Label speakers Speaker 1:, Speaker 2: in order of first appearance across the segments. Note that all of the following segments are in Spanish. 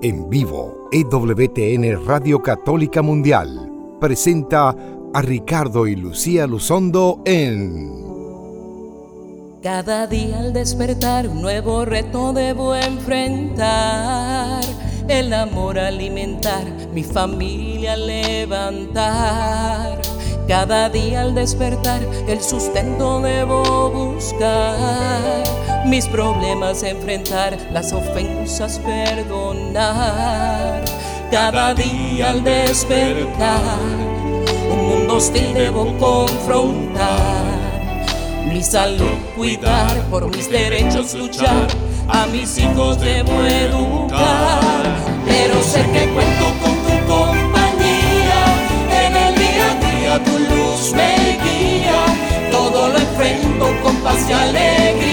Speaker 1: En vivo, EWTN Radio Católica Mundial presenta a Ricardo y Lucía Luzondo en...
Speaker 2: Cada día al despertar un nuevo reto debo enfrentar. El amor alimentar, mi familia levantar. Cada día al despertar el sustento debo buscar. Mis problemas enfrentar, las ofensas perdonar. Cada día al despertar un mundo hostil debo confrontar. Mi salud cuidar, por mis derechos luchar, a mis hijos debo educar. Pero sé que cuento con tu luz me guía. Todo lo enfrento con paz y alegría,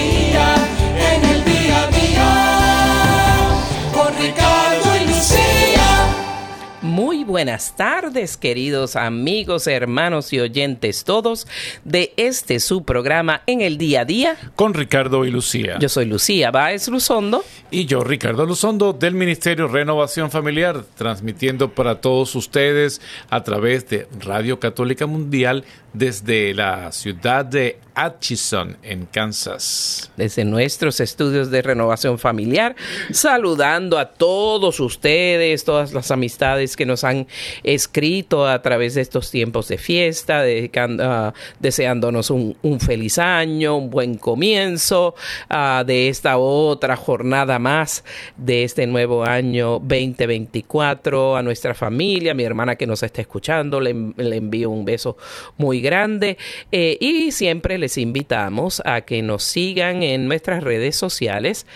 Speaker 3: Muy buenas tardes, queridos amigos, hermanos y oyentes todos de este su programa en el día a día.
Speaker 4: Con Ricardo y Lucía.
Speaker 3: Yo soy Lucía Báez Luzondo.
Speaker 4: Y yo, Ricardo Luzondo, del Ministerio Renovación Familiar, transmitiendo para todos ustedes a través de Radio Católica Mundial desde la ciudad de Atchison, en Kansas.
Speaker 3: Desde nuestros estudios de renovación familiar, saludando a todos ustedes, todas las amistades que nos han escrito a través de estos tiempos de fiesta, uh, deseándonos un, feliz año, un buen comienzo uh, de esta otra jornada más de este nuevo año 2024. A nuestra familia, mi hermana que nos está escuchando, le, le envío un beso muy grande eh, y siempre les invitamos a que nos sigan en nuestras redes sociales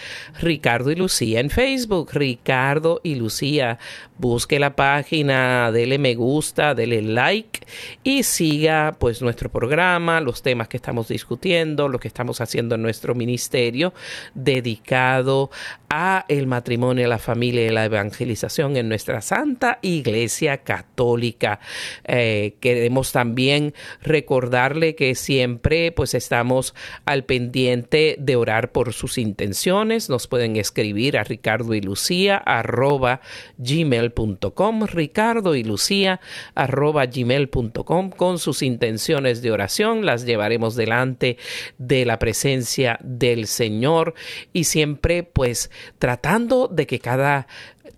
Speaker 3: Ricardo y Lucía en Facebook. Ricardo y Lucía busque la página dele me gusta dele like y siga pues nuestro programa los temas que estamos discutiendo lo que estamos haciendo en nuestro ministerio dedicado a el matrimonio la familia y la evangelización en nuestra santa iglesia católica. Eh, queremos también recordarle que siempre pues estamos al pendiente de orar por sus intenciones. Nos pueden escribir a ricardo y lucía arroba gmail.com ricardo y lucía arroba gmail.com con sus intenciones de oración. Las llevaremos delante de la presencia del Señor y siempre pues tratando de que cada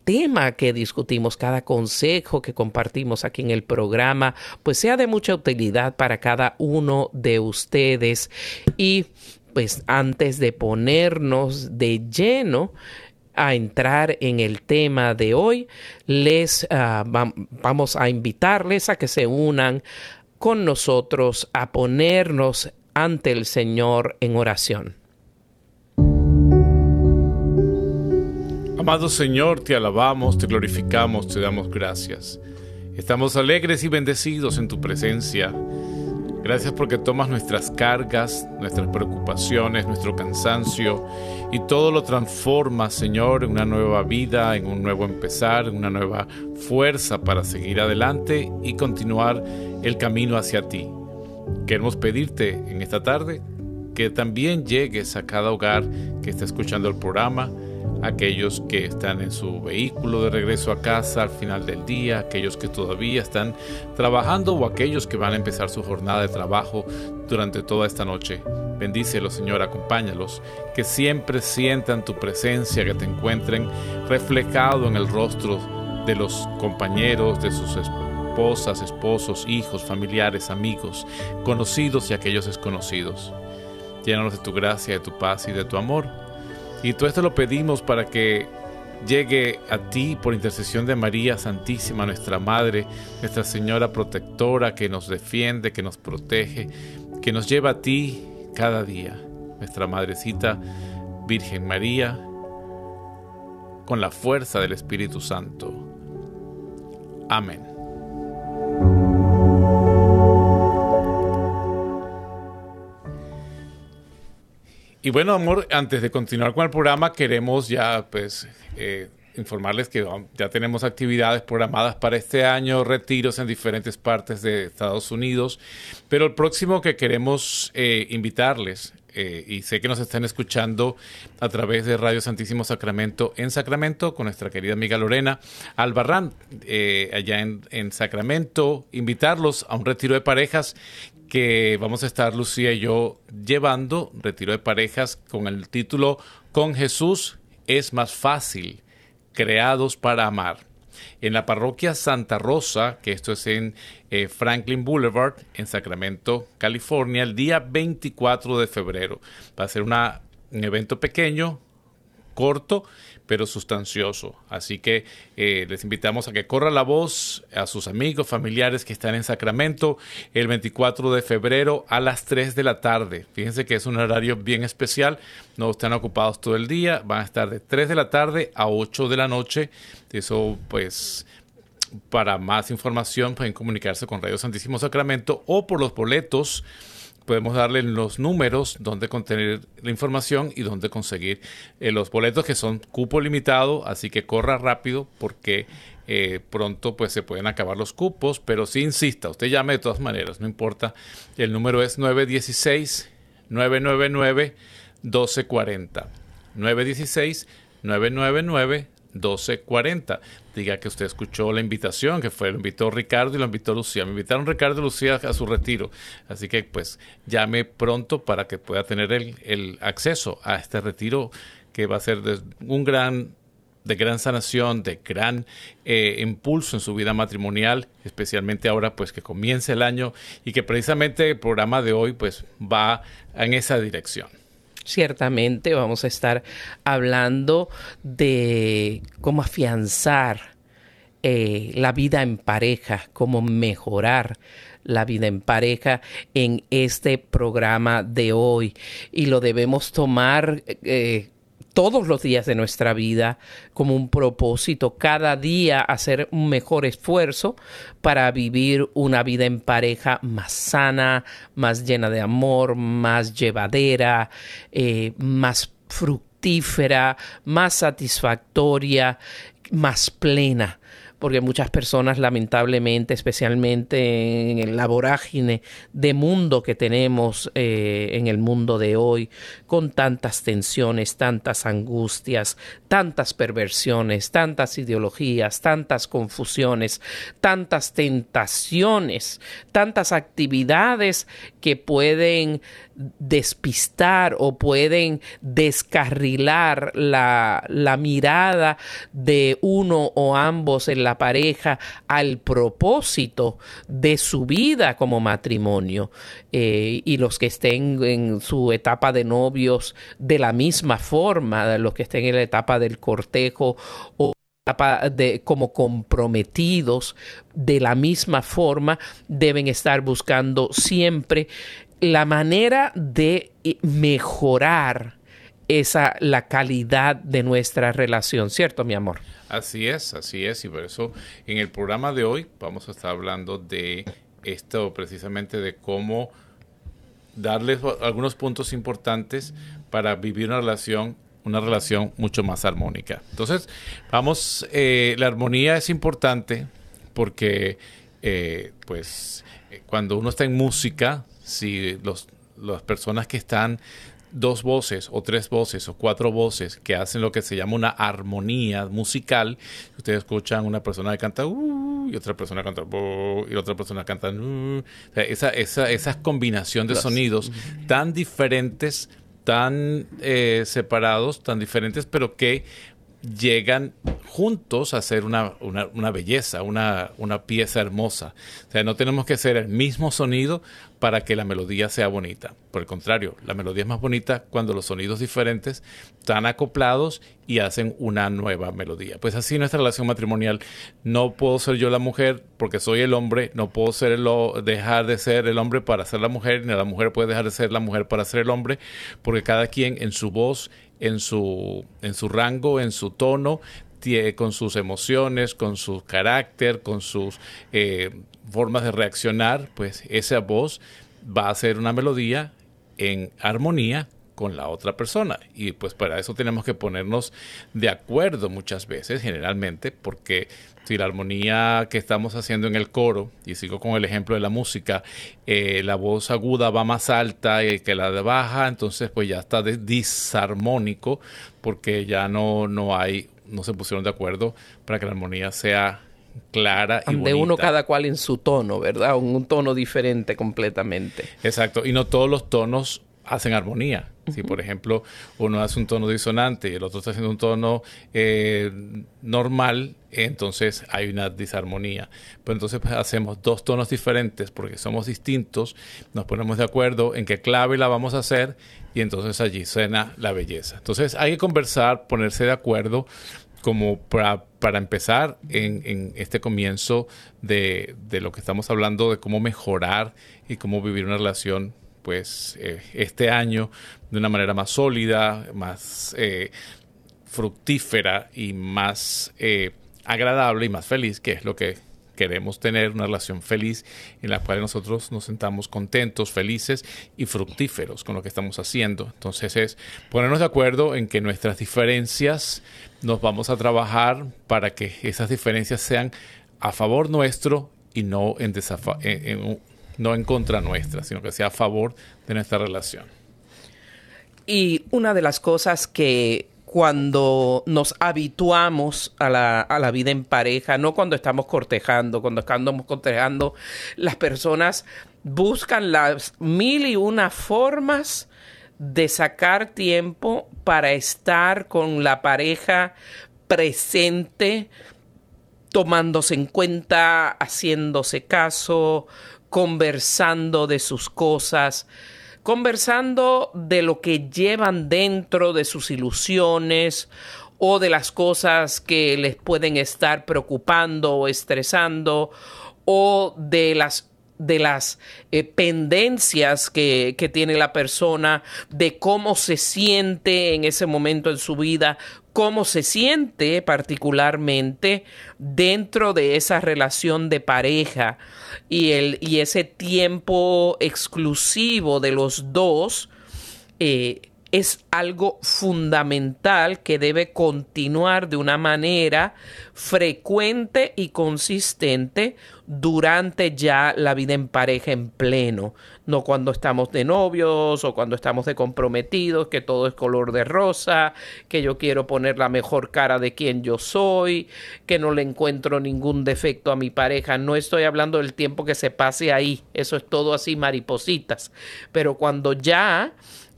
Speaker 3: tema que discutimos, cada consejo que compartimos aquí en el programa, pues sea de mucha utilidad para cada uno de ustedes. Y pues antes de ponernos de lleno a entrar en el tema de hoy, les uh, vamos a invitarles a que se unan con nosotros a ponernos ante el Señor en oración.
Speaker 4: Amado Señor, te alabamos, te glorificamos, te damos gracias. Estamos alegres y bendecidos en tu presencia. Gracias porque tomas nuestras cargas, nuestras preocupaciones, nuestro cansancio y todo lo transformas, Señor, en una nueva vida, en un nuevo empezar, en una nueva fuerza para seguir adelante y continuar el camino hacia ti. Queremos pedirte en esta tarde que también llegues a cada hogar que está escuchando el programa, aquellos que están en su vehículo de regreso a casa al final del día, aquellos que todavía están trabajando o aquellos que van a empezar su jornada de trabajo durante toda esta noche. Bendícelos, Señor, acompáñalos, que siempre sientan tu presencia, que te encuentren reflejado en el rostro de los compañeros, de sus esposas, esposos, hijos, familiares, amigos, conocidos y aquellos desconocidos. Llénanos de tu gracia, de tu paz y de tu amor y todo esto lo pedimos para que llegue a ti por intercesión de María Santísima, nuestra Madre, nuestra Señora protectora que nos defiende, que nos protege, que nos lleva a ti cada día. Nuestra Madrecita Virgen María, con la fuerza del Espíritu Santo. Amén. Y bueno, amor, antes de continuar con el programa, queremos ya pues eh, informarles que ya tenemos actividades programadas para este año, retiros en diferentes partes de Estados Unidos, pero el próximo que queremos eh, invitarles eh, y sé que nos están escuchando a través de Radio Santísimo Sacramento en Sacramento con nuestra querida amiga Lorena Albarrán, eh, allá en, en, Sacramento, invitarlos a un retiro de parejas que vamos a estar Lucía y yo llevando, retiro de parejas con el título Con Jesús es más fácil, creados para amar en la parroquia Santa Rosa, que esto es en eh, Franklin Boulevard, en Sacramento, California, el día 24 de febrero. Va a ser un evento pequeño, corto, pero sustancioso. Así que eh, les invitamos a que corra la voz a sus amigos, familiares que están en Sacramento el 24 de febrero a las 3 de la tarde. Fíjense que es un horario bien especial, no están ocupados todo el día, van a estar de 3 de la tarde a 8 de la noche. Eso pues para más información pueden comunicarse con Radio Santísimo Sacramento o por los boletos podemos darle los números donde contener la información y donde conseguir eh, los boletos que son cupo limitado, así que corra rápido porque eh, pronto pues se pueden acabar los cupos, pero si insista, usted llame de todas maneras, no importa. El número es 916 999 1240. 916 999 1240. Diga que usted escuchó la invitación, que fue, lo invitó Ricardo y lo invitó Lucía. Me invitaron Ricardo y Lucía a su retiro. Así que pues llame pronto para que pueda tener el, acceso a este retiro que va a ser de un gran de gran sanación, de gran eh, impulso en su vida matrimonial, especialmente ahora pues que comienza el año y que precisamente el programa de hoy pues va en esa dirección.
Speaker 3: Ciertamente vamos a estar hablando de cómo afianzar eh, la vida en pareja, cómo mejorar la vida en pareja en este programa de hoy. Y lo debemos tomar eh, todos los días de nuestra vida como un propósito, cada día hacer un mejor esfuerzo para vivir una vida en pareja más sana, más llena de amor, más llevadera, eh, más fructífera, más satisfactoria, más plena porque muchas personas lamentablemente, especialmente en la vorágine de mundo que tenemos eh, en el mundo de hoy, con tantas tensiones, tantas angustias, tantas perversiones, tantas ideologías, tantas confusiones, tantas tentaciones, tantas actividades que pueden despistar o pueden descarrilar la, la, mirada de uno o ambos en la pareja al propósito de su vida como matrimonio eh, y los que estén en su etapa de novios de la misma forma, los que estén en la etapa del cortejo o de, como comprometidos de la misma forma deben estar buscando siempre la manera de mejorar esa la calidad de nuestra relación, ¿cierto, mi amor?
Speaker 4: Así es, así es, y por eso en el programa de hoy vamos a estar hablando de esto precisamente de cómo darles algunos puntos importantes para vivir una relación una relación mucho más armónica. Entonces, vamos, eh, la armonía es importante porque, eh, pues, cuando uno está en música, si los, las personas que están dos voces o tres voces o cuatro voces que hacen lo que se llama una armonía musical. Ustedes escuchan una persona que canta uh, y otra persona canta y otra persona canta uh. esa, esa, esa combinación de sonidos tan diferentes, tan eh, separados, tan diferentes, pero que llegan juntos a hacer una, una, belleza, una, una, pieza hermosa. O sea, no tenemos que hacer el mismo sonido para que la melodía sea bonita. Por el contrario, la melodía es más bonita cuando los sonidos diferentes están acoplados y hacen una nueva melodía. Pues así nuestra relación matrimonial. No puedo ser yo la mujer porque soy el hombre, no puedo ser dejar de ser el hombre para ser la mujer, ni la mujer puede dejar de ser la mujer para ser el hombre, porque cada quien en su voz, en su, en su rango, en su tono, con sus emociones, con su carácter, con sus eh, formas de reaccionar, pues esa voz va a ser una melodía en armonía con la otra persona. Y pues para eso tenemos que ponernos de acuerdo muchas veces, generalmente, porque si la armonía que estamos haciendo en el coro, y sigo con el ejemplo de la música, eh, la voz aguda va más alta que la de baja, entonces pues ya está disarmónico porque ya no, no hay, no se pusieron de acuerdo para que la armonía sea clara y
Speaker 3: de uno cada cual en su tono, ¿verdad? Un, tono diferente completamente.
Speaker 4: Exacto, y no todos los tonos hacen armonía. Si, por ejemplo, uno hace un tono disonante y el otro está haciendo un tono eh, normal, entonces hay una disarmonía. Pero entonces pues, hacemos dos tonos diferentes porque somos distintos, nos ponemos de acuerdo en qué clave la vamos a hacer y entonces allí suena la belleza. Entonces hay que conversar, ponerse de acuerdo como para, para empezar en, en, este comienzo de, de lo que estamos hablando de cómo mejorar y cómo vivir una relación pues eh, este año de una manera más sólida, más eh, fructífera y más eh, agradable y más feliz, que es lo que queremos tener, una relación feliz en la cual nosotros nos sentamos contentos, felices y fructíferos con lo que estamos haciendo. Entonces es ponernos de acuerdo en que nuestras diferencias nos vamos a trabajar para que esas diferencias sean a favor nuestro y no en, en, no en contra nuestra, sino que sea a favor de nuestra relación.
Speaker 3: Y una de las cosas que cuando nos habituamos a la, a la, vida en pareja, no cuando estamos cortejando, cuando estamos cortejando, las personas buscan las mil y una formas de sacar tiempo para estar con la pareja presente, tomándose en cuenta, haciéndose caso, conversando de sus cosas, conversando de lo que llevan dentro de sus ilusiones o de las cosas que les pueden estar preocupando o estresando o de las de las eh, pendencias que, que, tiene la persona, de cómo se siente en ese momento en su vida, cómo se siente particularmente dentro de esa relación de pareja y, el, y ese tiempo exclusivo de los dos. Eh, es algo fundamental que debe continuar de una manera frecuente y consistente durante ya la vida en pareja en pleno, no cuando estamos de novios o cuando estamos de comprometidos, que todo es color de rosa, que yo quiero poner la mejor cara de quien yo soy, que no le encuentro ningún defecto a mi pareja, no estoy hablando del tiempo que se pase ahí, eso es todo así maripositas, pero cuando ya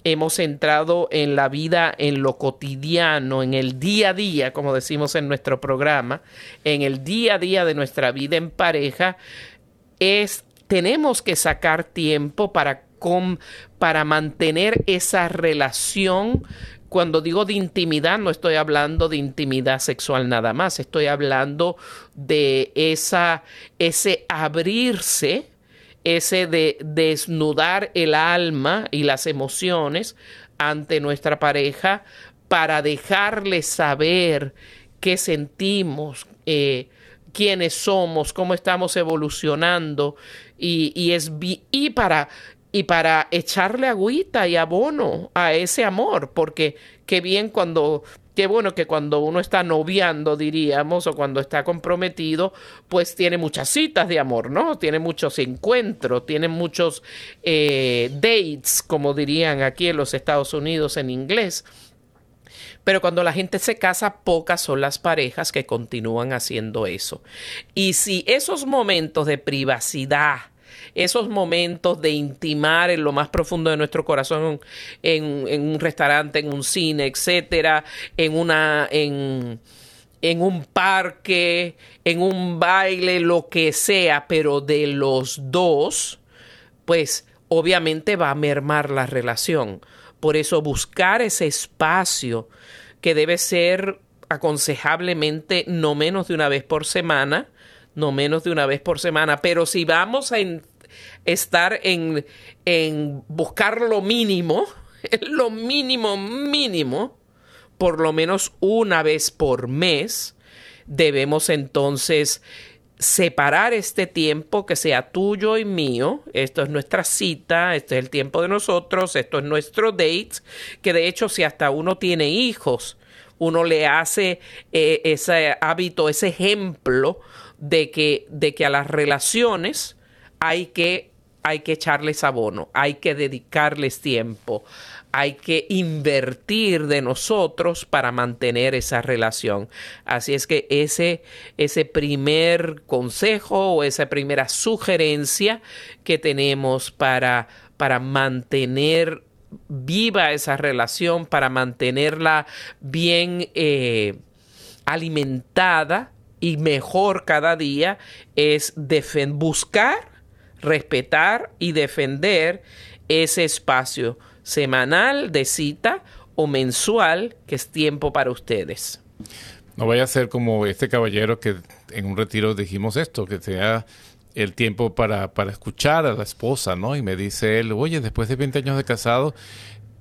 Speaker 3: hemos entrado en la vida, en lo cotidiano, en el día a día, como decimos en nuestro programa, en el día a día de nuestra vida en pareja, es tenemos que sacar tiempo para, para mantener esa relación. Cuando digo de intimidad, no estoy hablando de intimidad sexual nada más, estoy hablando de esa, ese abrirse ese de desnudar el alma y las emociones ante nuestra pareja para dejarle saber qué sentimos, eh, quiénes somos, cómo estamos evolucionando y, y, es, y para y para echarle agüita y abono a ese amor, porque qué bien cuando Qué bueno que cuando uno está noviando, diríamos, o cuando está comprometido, pues tiene muchas citas de amor, ¿no? Tiene muchos encuentros, tiene muchos eh, dates, como dirían aquí en los Estados Unidos en inglés. Pero cuando la gente se casa, pocas son las parejas que continúan haciendo eso. Y si esos momentos de privacidad, esos momentos de intimar en lo más profundo de nuestro corazón en, un restaurante, en un cine, etcétera, en una, en, en un parque, en un baile, lo que sea, pero de los dos, pues obviamente va a mermar la relación. Por eso buscar ese espacio que debe ser aconsejablemente no menos de una vez por semana, no menos de una vez por semana, pero si vamos a, estar en, en buscar lo mínimo, lo mínimo, mínimo, por lo menos una vez por mes, debemos entonces separar este tiempo que sea tuyo y mío. Esto es nuestra cita, este es el tiempo de nosotros, esto es nuestro date, que de hecho si hasta uno tiene hijos, uno le hace eh, ese hábito, ese ejemplo de que, de que a las relaciones hay que, hay que echarles abono, hay que dedicarles tiempo, hay que invertir de nosotros para mantener esa relación. Así es que ese, ese primer consejo o esa primera sugerencia que tenemos para, para mantener viva esa relación, para mantenerla bien eh, alimentada y mejor cada día, es buscar, respetar y defender ese espacio semanal de cita o mensual que es tiempo para ustedes.
Speaker 4: No vaya a ser como este caballero que en un retiro dijimos esto, que sea el tiempo para, para escuchar a la esposa, ¿no? Y me dice él, oye, después de 20 años de casado,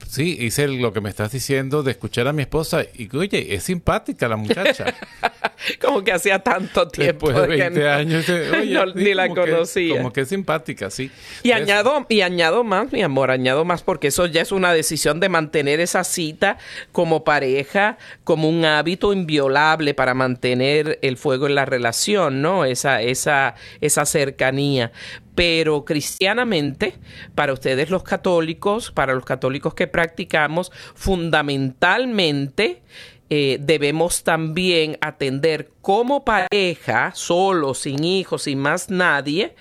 Speaker 4: Sí, hice lo que me estás diciendo de escuchar a mi esposa y oye, es simpática la muchacha.
Speaker 3: como que hacía tanto tiempo.
Speaker 4: Después de 20 años,
Speaker 3: ni la conocía.
Speaker 4: como que es simpática, sí.
Speaker 3: Y añado, y añado más, mi amor, añado más porque eso ya es una decisión de mantener esa cita como pareja, como un hábito inviolable para mantener el fuego en la relación, ¿no? Esa, esa, esa cercanía pero cristianamente, para ustedes los católicos, para los católicos que practicamos, fundamentalmente eh, debemos también atender como pareja, solo, sin hijos, sin más nadie,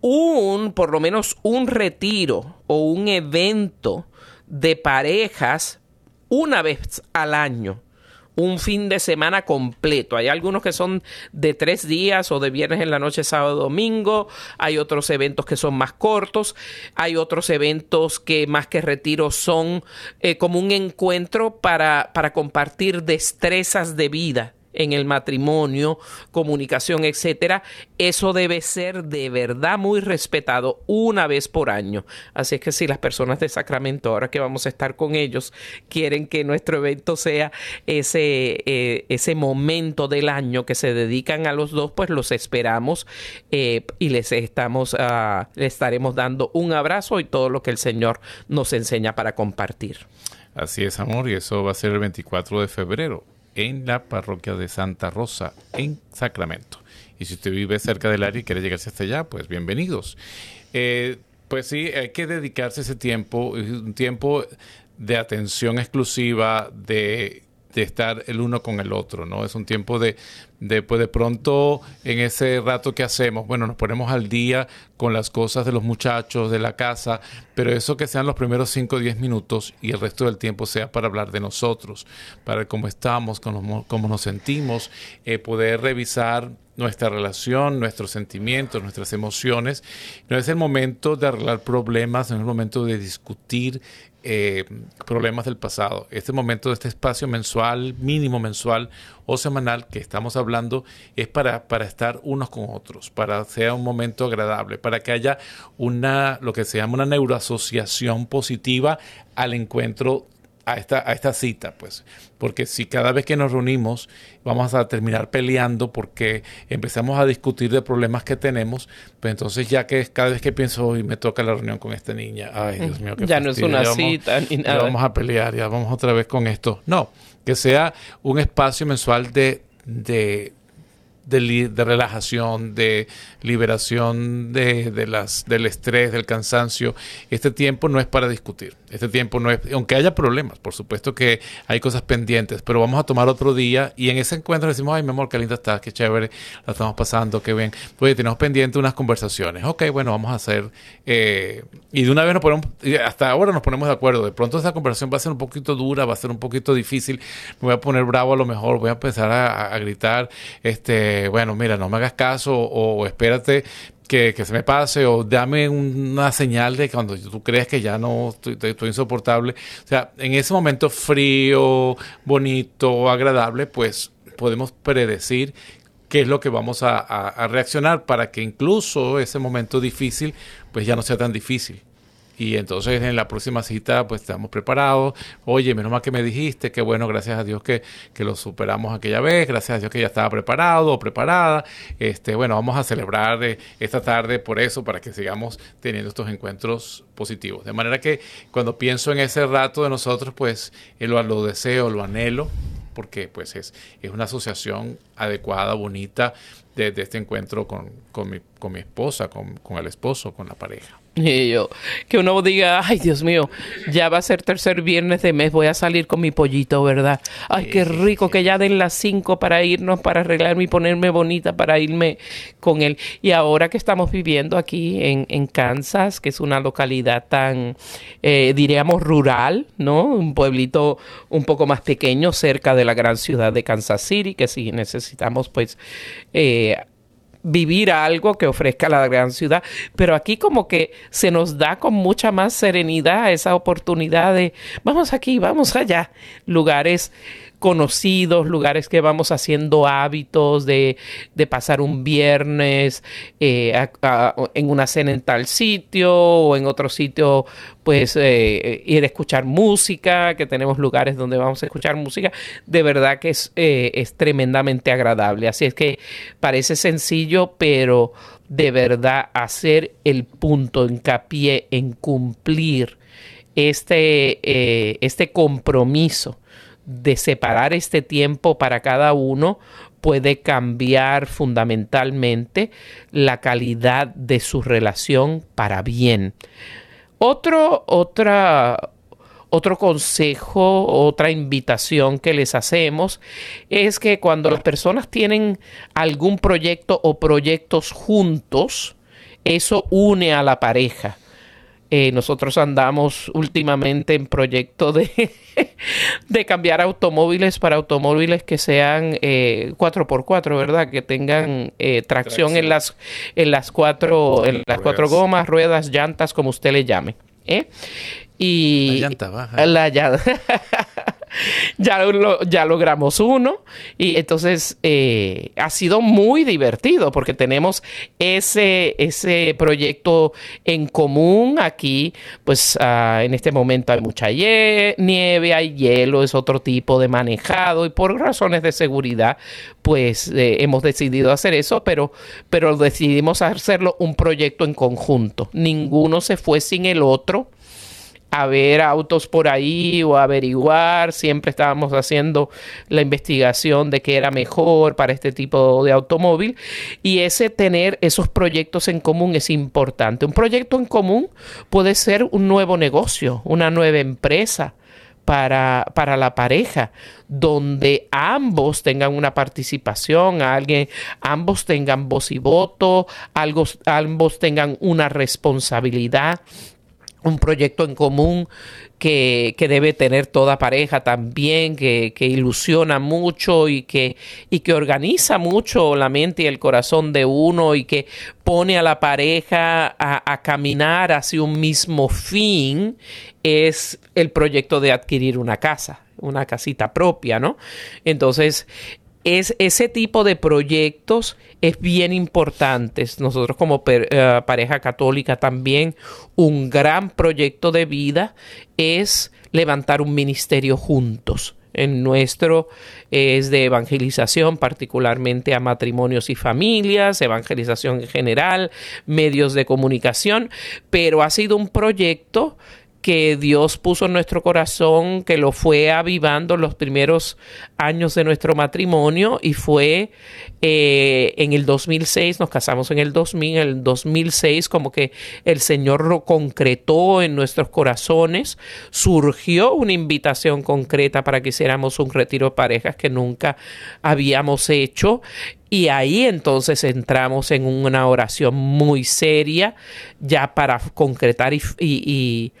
Speaker 3: un, por lo menos un retiro o un evento de parejas una vez al año un fin de semana completo. Hay algunos que son de tres días o de viernes en la noche, sábado, domingo. Hay otros eventos que son más cortos. Hay otros eventos que más que retiro son eh, como un encuentro para, para compartir destrezas de vida en el matrimonio, comunicación, etcétera, eso debe ser de verdad muy respetado una vez por año. Así es que si las personas de Sacramento, ahora que vamos a estar con ellos, quieren que nuestro evento sea ese, eh, ese momento del año que se dedican a los dos, pues los esperamos eh, y les estamos, uh, les estaremos dando un abrazo y todo lo que el Señor nos enseña para compartir.
Speaker 4: Así es, amor, y eso va a ser el 24 de febrero en la parroquia de Santa Rosa, en Sacramento. Y si usted vive cerca del área y quiere llegarse hasta allá, pues bienvenidos. Eh, pues sí, hay que dedicarse ese tiempo, un tiempo de atención exclusiva, de de estar el uno con el otro, ¿no? Es un tiempo de, de, pues de pronto en ese rato que hacemos, bueno, nos ponemos al día con las cosas de los muchachos, de la casa, pero eso que sean los primeros 5 o 10 minutos y el resto del tiempo sea para hablar de nosotros, para cómo estamos, cómo, cómo nos sentimos, eh, poder revisar nuestra relación, nuestros sentimientos, nuestras emociones. No es el momento de arreglar problemas, no es el momento de discutir eh, problemas del pasado. Este momento este espacio mensual, mínimo mensual o semanal que estamos hablando es para, para estar unos con otros, para sea un momento agradable, para que haya una, lo que se llama una neuroasociación positiva al encuentro a esta, a esta cita, pues. Porque si cada vez que nos reunimos vamos a terminar peleando porque empezamos a discutir de problemas que tenemos, pues entonces ya que cada vez que pienso hoy me toca la reunión con esta niña, ay Dios mío, qué
Speaker 3: Ya no es una cita ni nada.
Speaker 4: Ya vamos a pelear, ya vamos otra vez con esto. No, que sea un espacio mensual de, de de, relajación, de liberación de, de, las, del estrés, del cansancio. Este tiempo no es para discutir. Este tiempo no es, aunque haya problemas, por supuesto que hay cosas pendientes, pero vamos a tomar otro día y en ese encuentro decimos, ay, mi amor, qué linda está, qué chévere, la estamos pasando, qué bien. Pues tenemos pendiente unas conversaciones. Ok, bueno, vamos a hacer. Eh, y de una vez nos ponemos, hasta ahora nos ponemos de acuerdo. De pronto esa conversación va a ser un poquito dura, va a ser un poquito difícil. Me voy a poner bravo a lo mejor, voy a empezar a, gritar, este bueno, mira, no me hagas caso o, espérate que, se me pase o dame una señal de cuando tú crees que ya no estoy, insoportable. O sea, en ese momento frío, bonito, agradable, pues podemos predecir qué es lo que vamos a, reaccionar para que incluso ese momento difícil pues ya no sea tan difícil. Y entonces en la próxima cita pues estamos preparados. Oye, menos mal que me dijiste, que bueno, gracias a Dios que, que lo superamos aquella vez, gracias a Dios que ya estaba preparado o preparada. Este, bueno, vamos a celebrar eh, esta tarde por eso, para que sigamos teniendo estos encuentros positivos. De manera que cuando pienso en ese rato de nosotros, pues eh, lo, lo deseo, lo anhelo, porque pues es, es una asociación adecuada, bonita de, de este encuentro con, con, mi, con mi esposa, con, con el esposo, con la pareja.
Speaker 3: Y yo, que uno diga, ay Dios mío, ya va a ser tercer viernes de mes, voy a salir con mi pollito, ¿verdad? Ay, qué rico que ya den las cinco para irnos, para arreglarme y ponerme bonita, para irme con él. Y ahora que estamos viviendo aquí en, en Kansas, que es una localidad tan, eh, diríamos, rural, ¿no? Un pueblito un poco más pequeño, cerca de la gran ciudad de Kansas City, que si necesitamos, pues, eh, vivir algo que ofrezca la gran ciudad, pero aquí como que se nos da con mucha más serenidad esa oportunidad de vamos aquí, vamos allá, lugares conocidos, lugares que vamos haciendo hábitos de, de pasar un viernes eh, en una cena en tal sitio o en otro sitio, pues eh, ir a escuchar música, que tenemos lugares donde vamos a escuchar música, de verdad que es, eh, es tremendamente agradable. Así es que parece sencillo, pero de verdad hacer el punto, hincapié en cumplir este, eh, este compromiso de separar este tiempo para cada uno puede cambiar fundamentalmente la calidad de su relación para bien. Otro, otra, otro consejo, otra invitación que les hacemos es que cuando las personas tienen algún proyecto o proyectos juntos, eso une a la pareja. Eh, nosotros andamos últimamente en proyecto de, de cambiar automóviles para automóviles que sean eh, 4x4, ¿verdad? Que tengan eh, tracción, tracción, en las en las cuatro en las cuatro gomas, ruedas, llantas, como usted le llame. ¿eh? Y
Speaker 4: la llanta baja.
Speaker 3: La llanta. ya, ya logramos uno y entonces eh, ha sido muy divertido porque tenemos ese, ese proyecto en común aquí, pues uh, en este momento hay mucha nieve, hay hielo, es otro tipo de manejado y por razones de seguridad pues eh, hemos decidido hacer eso, pero, pero decidimos hacerlo un proyecto en conjunto. Ninguno se fue sin el otro a ver autos por ahí o averiguar. Siempre estábamos haciendo la investigación de qué era mejor para este tipo de automóvil. Y ese tener esos proyectos en común es importante. Un proyecto en común puede ser un nuevo negocio, una nueva empresa. Para, para, la pareja, donde ambos tengan una participación, alguien, ambos tengan voz y voto, ambos tengan una responsabilidad un proyecto en común que, que, debe tener toda pareja también, que, que, ilusiona mucho y que, y que organiza mucho la mente y el corazón de uno y que pone a la pareja a, a caminar hacia un mismo fin, es el proyecto de adquirir una casa una casita propia, ¿no? Entonces, es ese tipo de proyectos es bien importante. Nosotros como per, uh, pareja católica también un gran proyecto de vida es levantar un ministerio juntos. En nuestro es de evangelización, particularmente a matrimonios y familias, evangelización en general, medios de comunicación, pero ha sido un proyecto que Dios puso en nuestro corazón, que lo fue avivando los primeros años de nuestro matrimonio y fue eh, en el 2006, nos casamos en el 2000, en el 2006 como que el Señor lo concretó en nuestros corazones, surgió una invitación concreta para que hiciéramos un retiro de parejas que nunca habíamos hecho y ahí entonces entramos en una oración muy seria ya para concretar y, y, y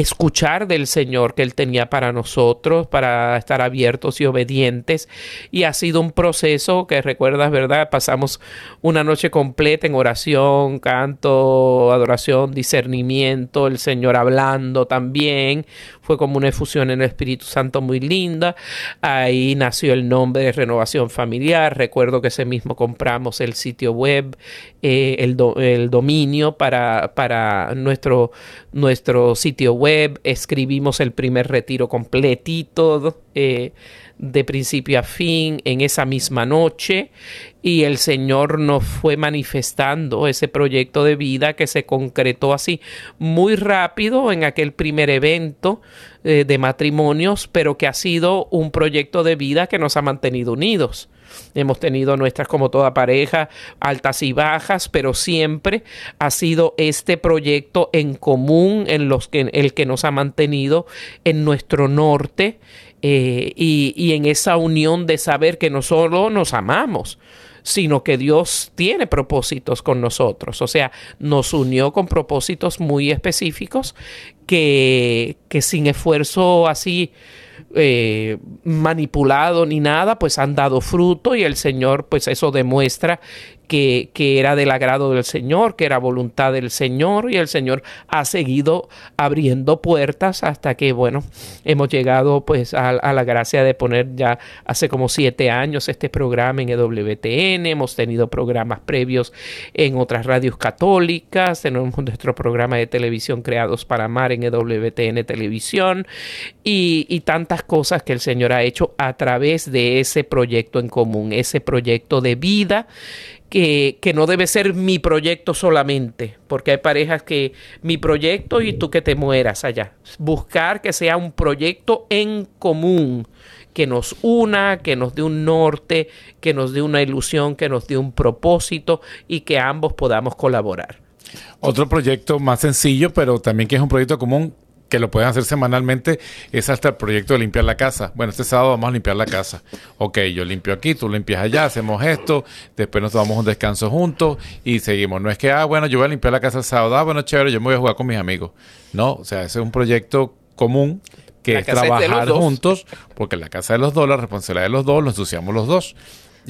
Speaker 3: escuchar del Señor que Él tenía para nosotros, para estar abiertos y obedientes. Y ha sido un proceso que recuerdas, ¿verdad? Pasamos una noche completa en oración, canto, adoración, discernimiento, el Señor hablando también. fue como una efusión en el Espíritu Santo muy linda. Ahí nació el nombre de Renovación Familiar. Recuerdo que ese mismo compramos el sitio web, eh, el, el, dominio para, para nuestro, nuestro sitio web. Escribimos el primer retiro completito. Eh, de principio a fin en esa misma noche y el Señor nos fue manifestando ese proyecto de vida que se concretó así muy rápido en aquel primer evento eh, de matrimonios, pero que ha sido un proyecto de vida que nos ha mantenido unidos. Hemos tenido nuestras, como toda pareja, altas y bajas, pero siempre ha sido este proyecto en común en los que, el que nos ha mantenido en nuestro norte eh, y, en esa unión de saber que no solo nos amamos, sino que Dios tiene propósitos con nosotros. O sea, nos unió con propósitos muy específicos que, que sin esfuerzo así eh, manipulado ni nada, pues han dado fruto y el Señor, pues eso demuestra que, era del agrado del Señor, que era voluntad del Señor y el Señor ha seguido abriendo puertas hasta que, bueno, hemos llegado pues a, la gracia de poner ya hace como siete años este programa en EWTN, hemos tenido programas previos en otras radios católicas, tenemos nuestro programa de televisión Creados para Amar en EWTN Televisión. Y, y tantas cosas que el Señor ha hecho a través de ese proyecto en común, ese proyecto de vida que, que, no debe ser mi proyecto solamente, porque hay parejas que mi proyecto y tú que te mueras allá. Buscar que sea un proyecto en común, que nos una, que nos dé un norte, que nos dé una ilusión, que nos dé un propósito y que ambos podamos colaborar.
Speaker 4: Otro proyecto más sencillo, pero también que es un proyecto común, que lo pueden hacer semanalmente es hasta el proyecto de limpiar la casa. Bueno, este sábado vamos a limpiar la casa. Ok, yo limpio aquí, tú limpias allá, hacemos esto, después nos tomamos un descanso juntos y seguimos. No es que, ah, bueno, yo voy a limpiar la casa el sábado, ah, bueno, chévere, yo me voy a jugar con mis amigos. No, o sea, ese es un proyecto común que es trabajar juntos, porque la casa de los dos, la responsabilidad de los dos, lo ensuciamos los dos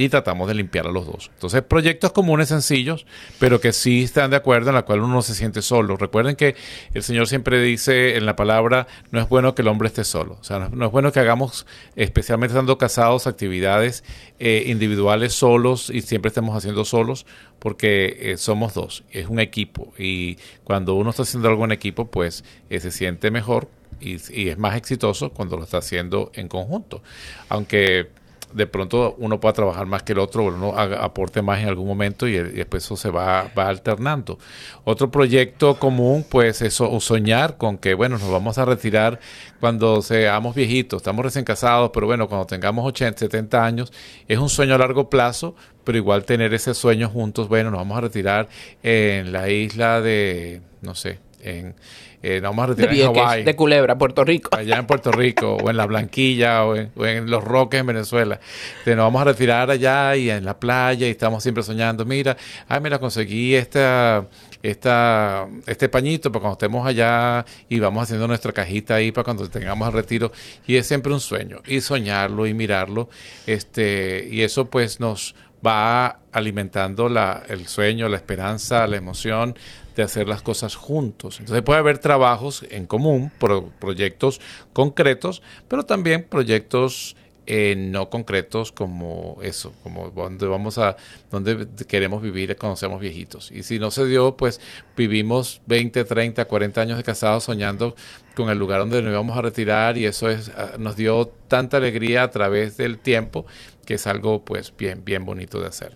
Speaker 4: y tratamos de limpiar a los dos. Entonces, proyectos comunes sencillos, pero que sí están de acuerdo en la cual uno no se siente solo. Recuerden que el Señor siempre dice en la palabra, no es bueno que el hombre esté solo. O sea, no es bueno que hagamos, especialmente estando casados, actividades eh, individuales solos y siempre estemos haciendo solos, porque eh, somos dos, es un equipo. Y cuando uno está haciendo algo en equipo, pues eh, se siente mejor y, y, es más exitoso cuando lo está haciendo en conjunto. Aunque de pronto uno pueda trabajar más que el otro, o uno aporte más en algún momento y, después eso se va, va, alternando. Otro proyecto común, pues eso, soñar con que, bueno, nos vamos a retirar cuando seamos viejitos, estamos recién casados, pero bueno, cuando tengamos 80, 70 años, es un sueño a largo plazo, pero igual tener ese sueño juntos, bueno, nos vamos a retirar en la isla de, no sé, en eh, nos vamos a retirar
Speaker 3: de, en Hawaii, de Culebra, Puerto Rico.
Speaker 4: Allá en Puerto Rico, o en La Blanquilla, o en, Los Roques, en Venezuela. nos vamos a retirar allá y en la playa, y estamos siempre soñando, mira, ay, mira, conseguí esta, esta, este pañito para cuando estemos allá y vamos haciendo nuestra cajita ahí para cuando tengamos el retiro. Y es siempre un sueño, y soñarlo y mirarlo. este Y eso pues nos va alimentando la, el sueño, la esperanza, la emoción de hacer las cosas juntos. Entonces puede haber trabajos en común, proyectos concretos, pero también proyectos eh, no concretos como eso, como donde vamos a, donde queremos vivir cuando seamos viejitos. Y si no se dio, pues vivimos 20, 30, 40 años de casados soñando con el lugar donde nos íbamos a retirar y eso es, ah, nos dio tanta alegría a través del tiempo que es algo pues bien, bien bonito de hacer.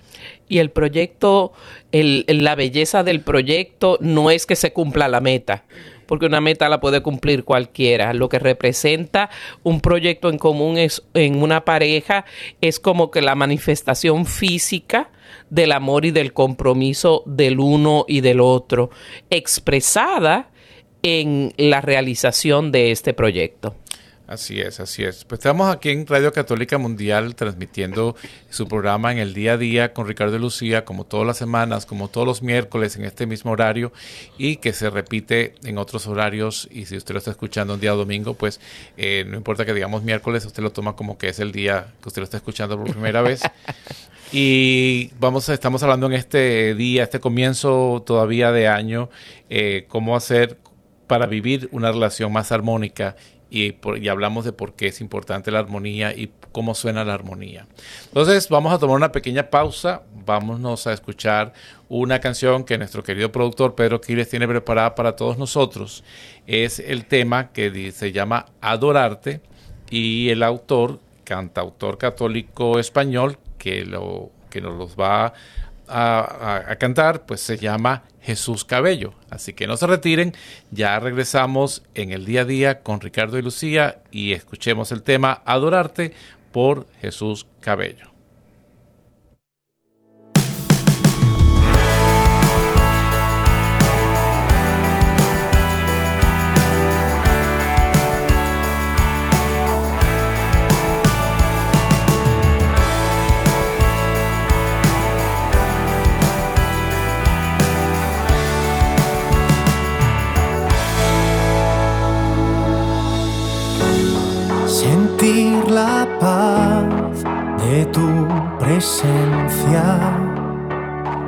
Speaker 3: Y el proyecto, el, la belleza del proyecto no es que se cumpla la meta, porque una meta la puede cumplir cualquiera. Lo que representa un proyecto en común es en una pareja es como que la manifestación física del amor y del compromiso del uno y del otro, expresada en la realización de este proyecto.
Speaker 4: Así es, así es. Pues estamos aquí en Radio Católica Mundial transmitiendo su programa en el día a día con Ricardo y Lucía, como todas las semanas, como todos los miércoles en este mismo horario y que se repite en otros horarios. Y si usted lo está escuchando un día domingo, pues eh, no importa que digamos miércoles, usted lo toma como que es el día que usted lo está escuchando por primera vez. Y vamos, estamos hablando en este día, este comienzo todavía de año, eh, cómo hacer para vivir una relación más armónica y, hablamos de por qué es importante la armonía y cómo suena la armonía. Entonces vamos a tomar una pequeña pausa, vámonos a escuchar una canción que nuestro querido productor Pedro Quiles tiene preparada para todos nosotros. Es el tema que se llama Adorarte y el autor, cantautor católico español, que, nos los va a, cantar, pues se llama Jesús Cabello. Así que no se retiren, ya regresamos en el día a día con Ricardo y Lucía y escuchemos el tema Adorarte por Jesús Cabello.
Speaker 5: La paz de tu presencia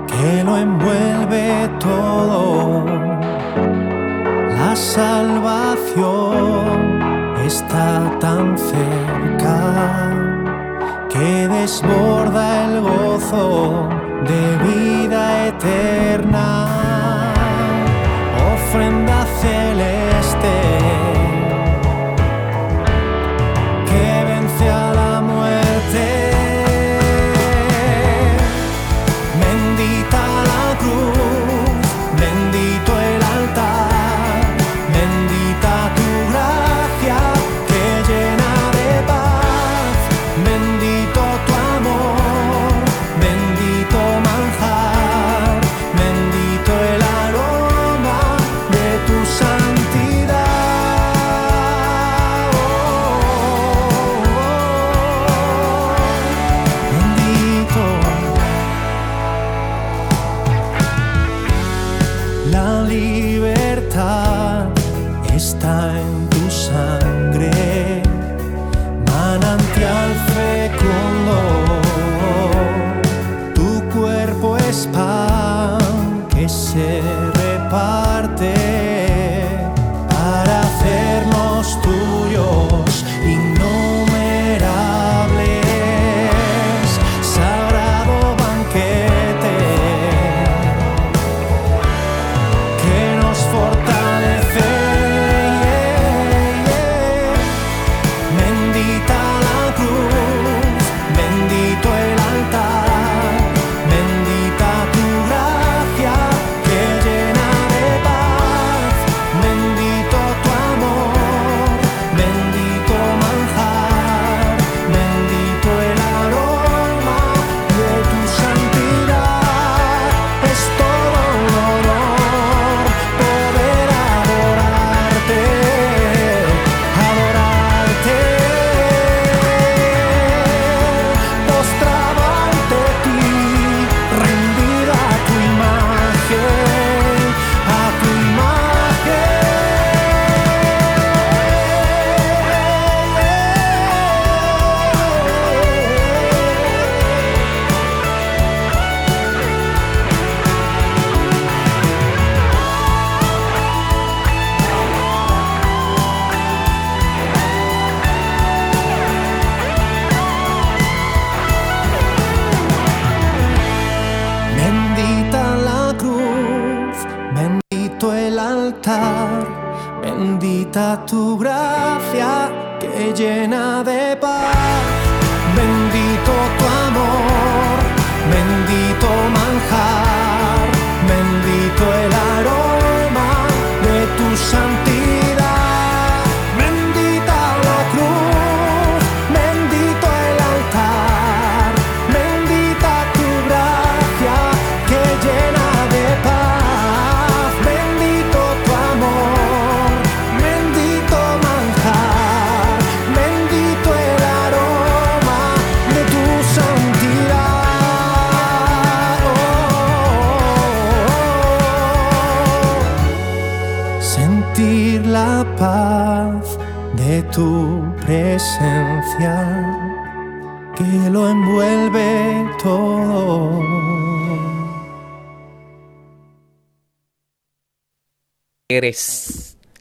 Speaker 5: que lo envuelve todo. La salvación está tan cerca que desborda el gozo de vida eterna. Ofrenda celeste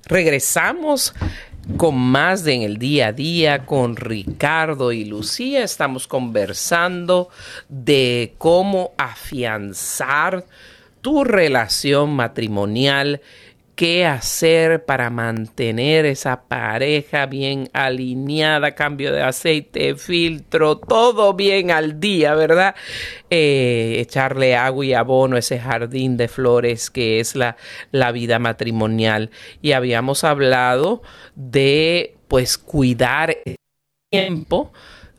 Speaker 3: regresamos con más de en el día a día con Ricardo y Lucía. Estamos conversando de cómo afianzar tu relación matrimonial qué hacer para mantener esa pareja bien alineada, cambio de aceite, filtro, todo bien al día, ¿verdad? Eh, echarle agua y abono a ese jardín de flores que es la, la vida matrimonial. Y habíamos hablado de pues cuidar el tiempo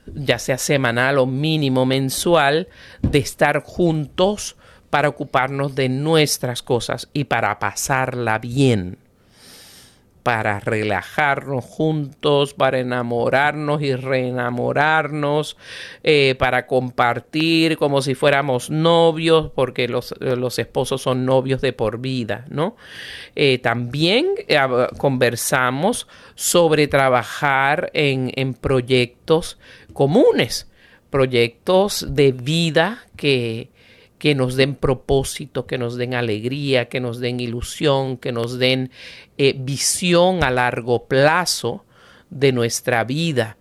Speaker 3: ya sea semanal o mínimo mensual, de estar juntos para ocuparnos de nuestras cosas y para pasarla bien, para relajarnos juntos, para enamorarnos y reenamorarnos, eh, para compartir como si fuéramos novios, porque los, los, esposos son novios de por vida, ¿no? Eh, también eh, conversamos sobre trabajar en, en proyectos comunes, proyectos de vida que que nos den propósito, que nos den alegría, que nos den ilusión, que nos den eh, visión a largo plazo de nuestra vida,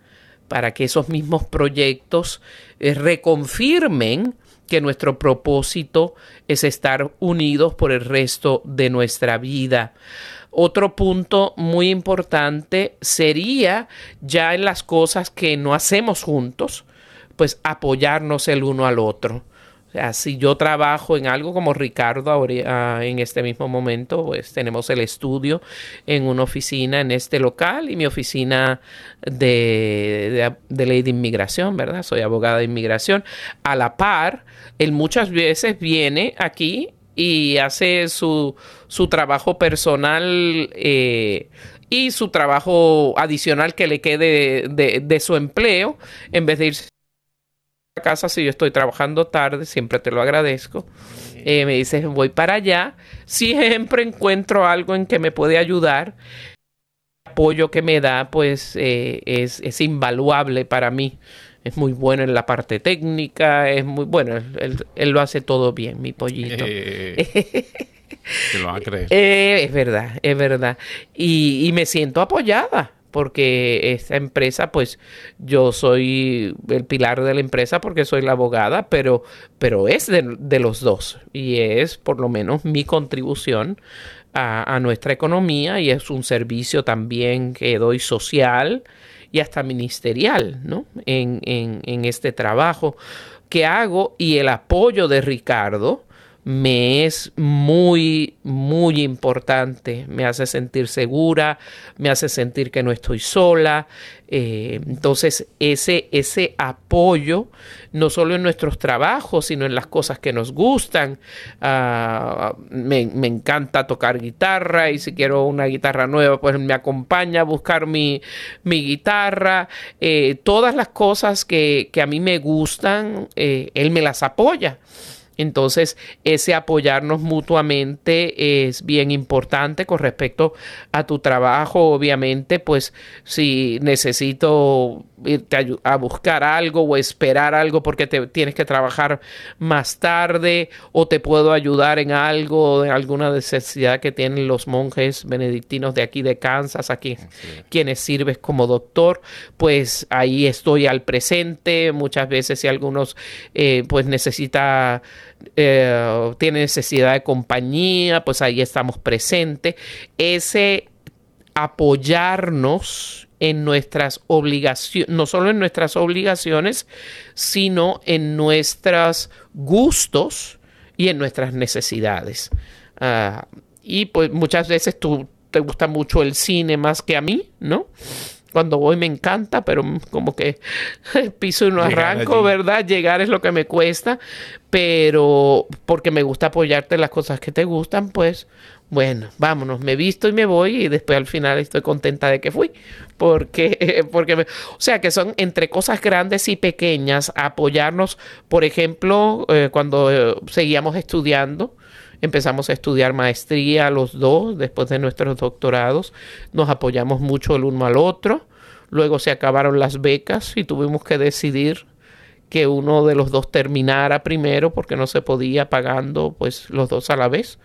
Speaker 3: para que esos mismos proyectos eh, reconfirmen que nuestro propósito es estar unidos por el resto de nuestra vida. Otro punto muy importante sería ya en las cosas que no hacemos juntos, pues apoyarnos el uno al otro si yo trabajo en algo como Ricardo ahora, ah, en este mismo momento, pues tenemos el estudio en una oficina en este local y mi oficina de, ley de inmigración, ¿verdad? Soy abogada de inmigración. A la par, él muchas veces viene aquí y hace su, su trabajo personal eh, y su trabajo adicional que le quede de, de su empleo en vez de irse casa si yo estoy trabajando tarde, siempre te lo agradezco. Eh, me dices, voy para allá. Siempre encuentro algo en que me puede ayudar. El apoyo que me da, pues, eh, es, es, invaluable para mí. Es muy bueno en la parte técnica, es muy bueno. Él, él, lo hace todo bien, mi pollito.
Speaker 4: Eh, te lo van a creer.
Speaker 3: es verdad, es verdad. Y, y me siento apoyada porque esta empresa, pues yo soy el pilar de la empresa porque soy la abogada, pero, pero es de, los dos y es por lo menos mi contribución a, nuestra economía y es un servicio también que doy social y hasta ministerial, ¿no? En, en, en este trabajo que hago y el apoyo de Ricardo, me es muy, muy importante. Me hace sentir segura, me hace sentir que no estoy sola. Eh, entonces, ese, ese apoyo, no solo en nuestros trabajos, sino en las cosas que nos gustan. Ah, me, encanta tocar guitarra y si quiero una guitarra nueva, pues me acompaña a buscar mi, guitarra. Eh, todas las cosas que, a mí me gustan, eh, él me las apoya. Entonces, ese apoyarnos mutuamente es bien importante con respecto a tu trabajo. Obviamente, pues si necesito irte a, buscar algo o esperar algo porque te tienes que trabajar más tarde o te puedo ayudar en algo, de alguna necesidad que tienen los monjes benedictinos de aquí de Kansas, aquí quienes sirves como doctor, pues ahí estoy al presente. Muchas veces si algunos eh, pues necesita eh, tiene necesidad de compañía, pues ahí estamos presentes. Ese apoyarnos en nuestras obligaciones, no solo en nuestras obligaciones, sino en nuestros gustos y en nuestras necesidades. Ah, y pues muchas veces tú te gusta mucho el cine más que a mí, ¿no? Cuando voy me encanta, pero como que piso y no arranco, ¿verdad? Llegar es lo que me cuesta, pero porque me gusta apoyarte en las cosas que te gustan, pues bueno, vámonos, me visto y me voy y después al final estoy contenta de que fui, porque, porque o sea, que son entre cosas grandes y pequeñas, apoyarnos, por ejemplo, eh, cuando eh, seguíamos estudiando, empezamos a estudiar maestría los dos, después de nuestros doctorados, nos apoyamos mucho el uno al otro, luego se acabaron las becas y tuvimos que decidir que uno de los dos terminara primero porque no se podía pagando pues los dos a la vez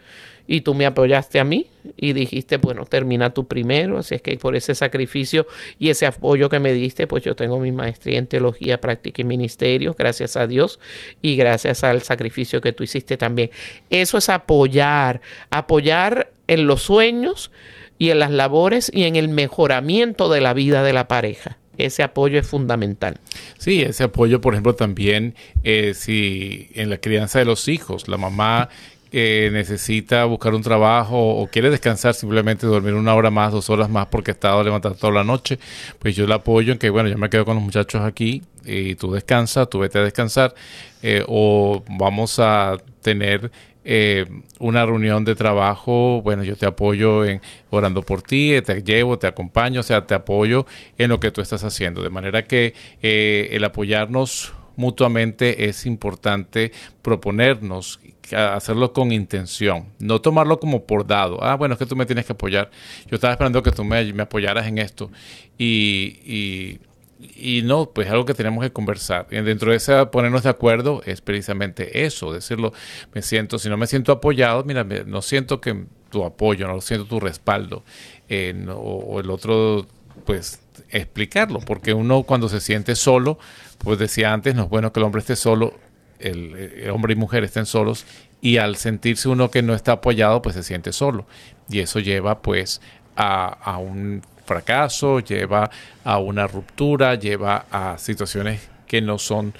Speaker 3: y tú me apoyaste a mí y dijiste, bueno, termina tú primero, así es que por ese sacrificio y ese apoyo que me diste, pues yo tengo mi maestría en teología, práctica y ministerio, gracias a Dios y gracias al sacrificio que tú hiciste también. Eso es apoyar, apoyar en los sueños y en las labores y en el mejoramiento de la vida de la pareja ese apoyo es fundamental.
Speaker 4: Sí, ese apoyo, por ejemplo, también eh, si en la crianza de los hijos, la mamá eh, necesita buscar un trabajo o quiere descansar, simplemente dormir una hora más, dos horas más porque ha estado levantado toda la noche, pues yo le apoyo en que, bueno, yo me quedo con los muchachos aquí y tú descansa, tú vete a descansar eh, o vamos a tener eh, una reunión de trabajo, bueno, yo te apoyo en orando por ti, te llevo, te acompaño, o sea, te apoyo en lo que tú estás haciendo. De manera que el apoyarnos mutuamente es importante proponernos hacerlo con intención, no tomarlo como por dado. Ah, bueno, es que tú me tienes que apoyar. Yo estaba esperando que tú me, me apoyaras en esto. Y, y, no, pues algo que tenemos que conversar. Y dentro de ese ponernos de acuerdo es precisamente eso, decirlo, me siento, si no me siento apoyado, mira, no siento que tu apoyo, no siento tu respaldo. Eh, o el otro, pues explicarlo, porque uno cuando se siente solo, pues decía antes, no es bueno que el hombre esté solo, el, hombre y mujer estén solos y al sentirse uno que no está apoyado, pues se siente solo. Y eso lleva pues a, un fracaso, lleva a una ruptura, lleva a situaciones que no son,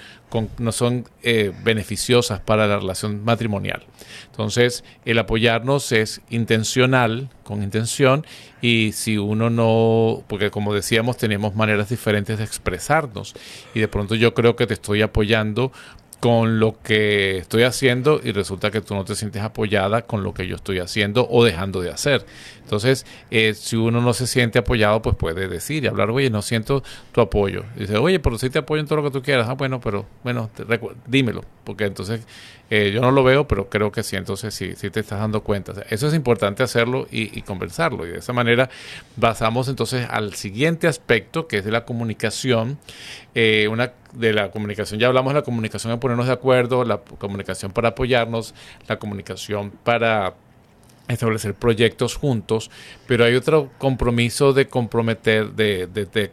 Speaker 4: no son eh, beneficiosas para la relación matrimonial. Entonces, el apoyarnos es intencional, con intención, y si uno no, porque como decíamos, tenemos maneras diferentes de expresarnos, y de pronto yo creo que te estoy apoyando con lo que estoy haciendo y resulta que tú no te sientes apoyada con lo que yo estoy haciendo o dejando de hacer. Entonces, eh, si uno no se siente apoyado, pues puede decir y hablar, oye, no siento tu apoyo. dice, oye, pero sí te apoyo en todo lo que tú quieras. Ah, bueno, pero bueno, dímelo, porque entonces eh, yo no lo veo, pero creo que sí, entonces sí, sí te estás dando cuenta. eso es importante hacerlo y, conversarlo. Y de esa manera pasamos entonces al siguiente aspecto, que es de la comunicación. Eh, una de la comunicación, ya hablamos de la comunicación de ponernos de acuerdo, la comunicación para apoyarnos, la comunicación para establecer proyectos juntos, pero hay otro compromiso de comprometer, de, de,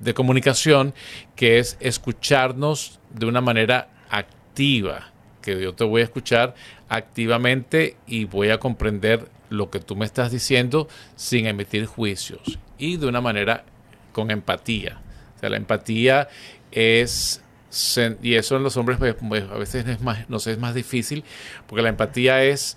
Speaker 4: de, comunicación, que es escucharnos de una manera activa, que yo te voy a escuchar activamente y voy a comprender lo que tú me estás diciendo sin emitir juicios y de una manera con empatía. O sea, la empatía es y eso en los hombres pues, pues, a veces es más, no sé, es más difícil, porque la empatía es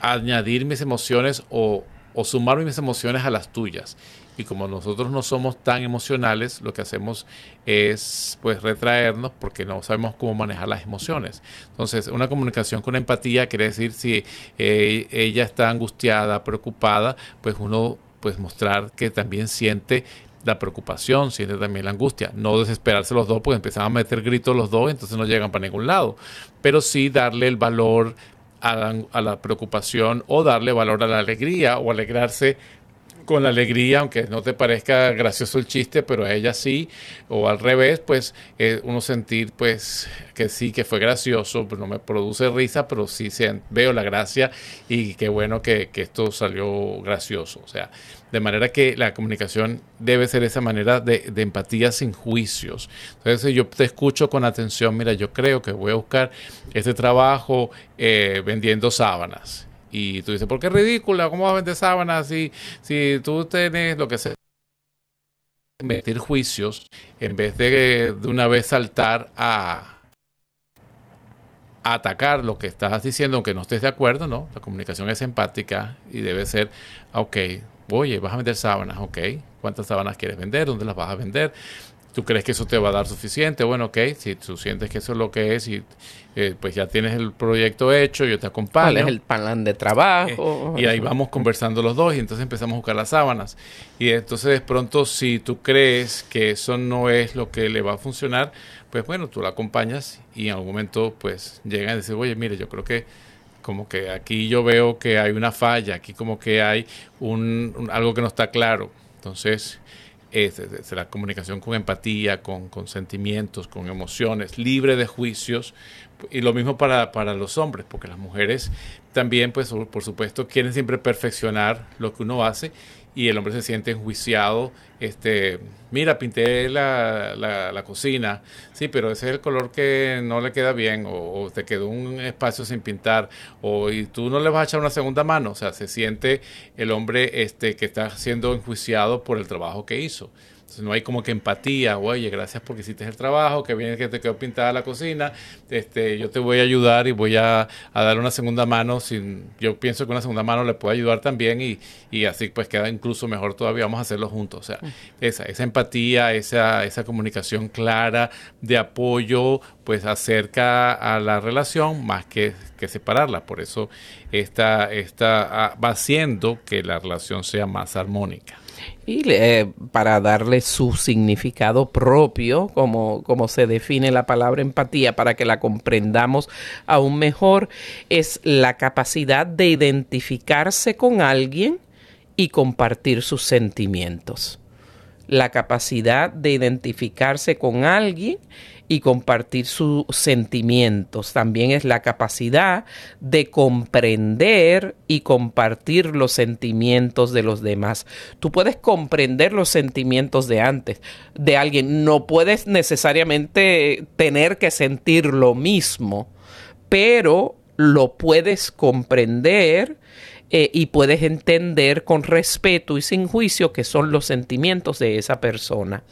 Speaker 4: añadir mis emociones o, sumar mis emociones a las tuyas. Y como nosotros no somos tan emocionales, lo que hacemos es pues retraernos porque no sabemos cómo manejar las emociones. Entonces, una comunicación con empatía quiere decir si eh, ella está angustiada, preocupada, pues uno pues mostrar que también siente la preocupación, siente también la angustia. No desesperarse los dos, porque empiezan a meter gritos los dos, entonces no llegan para ningún lado. Pero sí darle el valor a la, preocupación o darle valor a la alegría o alegrarse con la alegría, aunque no te parezca gracioso el chiste, pero a ella sí, o al revés, pues eh, uno sentir pues que sí, que fue gracioso, pues no me produce risa, pero sí se, veo la gracia y qué bueno que, esto salió gracioso. O sea, de manera que la comunicación debe ser esa manera de, empatía sin juicios. Entonces yo te escucho con atención, mira, yo creo que voy a buscar este trabajo eh, vendiendo sábanas. Y tú dices, ¿por qué es ridícula? ¿Cómo vas a vender sábanas si, si tú tienes lo que sea? Meter juicios en vez de de una vez saltar a, atacar lo que estás diciendo, aunque no estés de acuerdo, ¿no? La comunicación es empática y debe ser, ok, Oye, vas a vender sábanas, ok. ¿Cuántas sábanas quieres vender? ¿Dónde las vas a vender? ¿Tú crees que eso te va a dar suficiente? Bueno, ok, si tú sientes que eso es lo que es y eh, pues ya tienes el proyecto hecho, yo te acompaño.
Speaker 3: ¿Cuál es el plan de trabajo?
Speaker 4: Eh, y ahí vamos conversando los dos y entonces empezamos a buscar las sábanas. Y entonces de pronto si tú crees que eso no es lo que le va a funcionar, pues bueno, tú la acompañas y en algún momento pues llega y dice, oye, mire, yo creo que como que aquí yo veo que hay una falla, aquí como que hay un, algo que no está claro. Entonces, es, la comunicación con empatía, con, con, sentimientos, con emociones, libre de juicios. Y lo mismo para, para los hombres, porque las mujeres también, pues, por supuesto, quieren siempre perfeccionar lo que uno hace y el hombre se siente enjuiciado. Este, mira, pinté la, la, cocina, sí, pero ese es el color que no le queda bien, o, te quedó un espacio sin pintar, o y tú no le vas a echar una segunda mano, o sea, se siente el hombre este, que está siendo enjuiciado por el trabajo que hizo no hay como que empatía, oye, gracias porque hiciste el trabajo, que bien que te quedó pintada la cocina, este, yo te voy a ayudar y voy a, dar una segunda mano, sin, yo pienso que una segunda mano le puede ayudar también y, y así pues queda incluso mejor todavía, vamos a hacerlo juntos, o sea, esa, esa empatía, esa, esa comunicación clara de apoyo, pues acerca a la relación más que, que separarla, por eso esta, esta ah, va haciendo que la relación sea más armónica
Speaker 3: y eh, para darle su significado propio, como, como se define la palabra empatía, para que la comprendamos aún mejor, es la capacidad de identificarse con alguien y compartir sus sentimientos. La capacidad de identificarse con alguien y compartir sus sentimientos. También es la capacidad de comprender y compartir los sentimientos de los demás. Tú puedes comprender los sentimientos de antes, de alguien. No puedes necesariamente tener que sentir lo mismo, pero lo puedes comprender eh, y puedes entender con respeto y sin juicio que son los sentimientos de esa persona.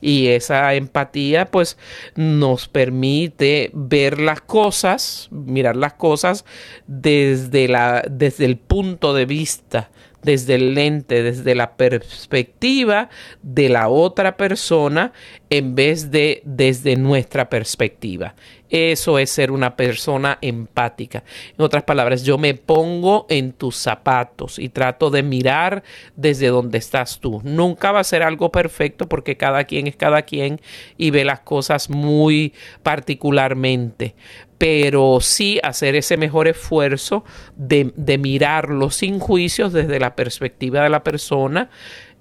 Speaker 3: Y esa empatía pues nos permite ver las cosas, mirar las cosas desde, la, desde el punto de vista desde el lente, desde la perspectiva de la otra persona en vez de desde nuestra perspectiva. Eso es ser una persona empática. En otras palabras, yo me pongo en tus zapatos y trato de mirar desde donde estás tú. Nunca va a ser algo perfecto porque cada quien es cada quien y ve las cosas muy particularmente pero sí hacer ese mejor esfuerzo de, de mirarlo sin juicios desde la perspectiva de la persona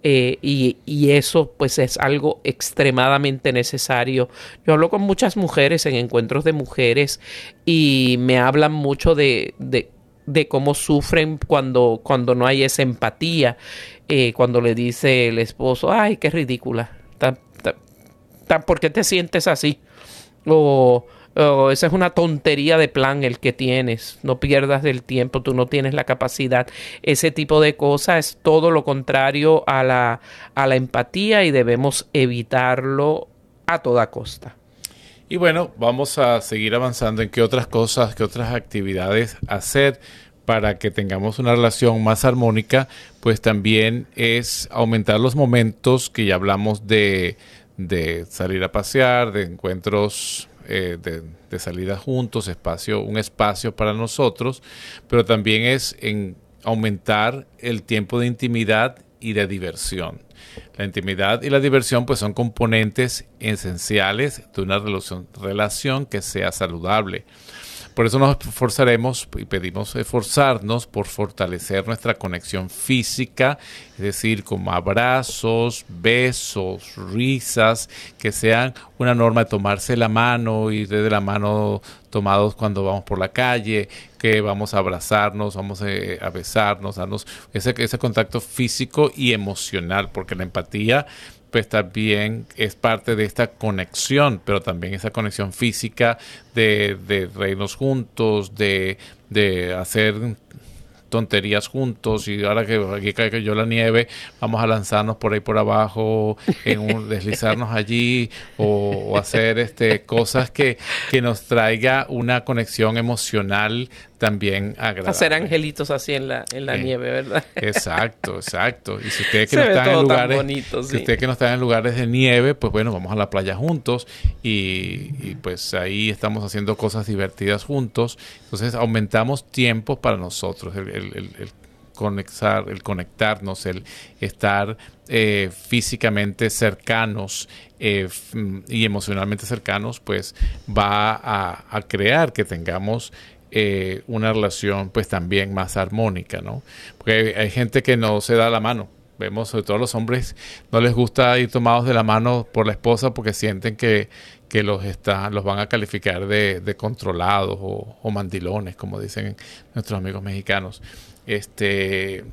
Speaker 3: eh, y, y, eso pues es algo extremadamente necesario. Yo hablo con muchas mujeres en encuentros de mujeres y me hablan mucho de, de, de cómo sufren cuando, cuando no hay esa empatía, eh, cuando le dice el esposo, ay, qué ridícula, tan, tan, ¿por qué te sientes así? O Oh, esa es una tontería de plan el que tienes. No pierdas del tiempo, tú no tienes la capacidad. Ese tipo de cosas es todo lo contrario a la, a la empatía y debemos evitarlo a toda costa.
Speaker 4: Y bueno, vamos a seguir avanzando en qué otras cosas, qué otras actividades hacer para que tengamos una relación más armónica, pues también es aumentar los momentos que ya hablamos de, de salir a pasear, de encuentros eh, de, salida juntos, espacio, un espacio para nosotros, pero también es en aumentar el tiempo de intimidad y de diversión. La intimidad y la diversión pues son componentes esenciales de una relación, relación que sea saludable. Por eso nos esforzaremos y pedimos esforzarnos por fortalecer nuestra conexión física, es decir, como abrazos, besos, risas, que sean una norma de tomarse la mano, y de la mano tomados cuando vamos por la calle, que vamos a abrazarnos, vamos eh, a besarnos, darnos ese, ese contacto físico y emocional, porque la empatía pues también es parte de esta conexión, pero también esa conexión física de, de reírnos juntos, de, de hacer tonterías juntos y ahora que aquí cayó la nieve, vamos a lanzarnos por ahí por abajo, en un, deslizarnos allí o, hacer este cosas que, que nos traiga una conexión emocional también agradable.
Speaker 3: Hacer angelitos así en la, en la nieve, ¿verdad?
Speaker 4: Exacto, exacto. Y si ustedes que no están en lugares, si ustedes que no están en lugares de nieve, pues bueno, vamos a la playa juntos y, pues ahí estamos haciendo cosas divertidas juntos. Entonces aumentamos tiempo para nosotros, el, el, el, conectar, el conectarnos, el estar eh, físicamente cercanos eh, y emocionalmente cercanos, pues va a, a crear que tengamos eh, una relación pues también más armónica, ¿no? Porque hay, gente que no se da la mano, Vemos sobre todo los hombres no les gusta ir tomados de la mano por la esposa porque sienten que, que los, está, los van a calificar de, controlados o, mandilones, como dicen nuestros amigos mexicanos. Este,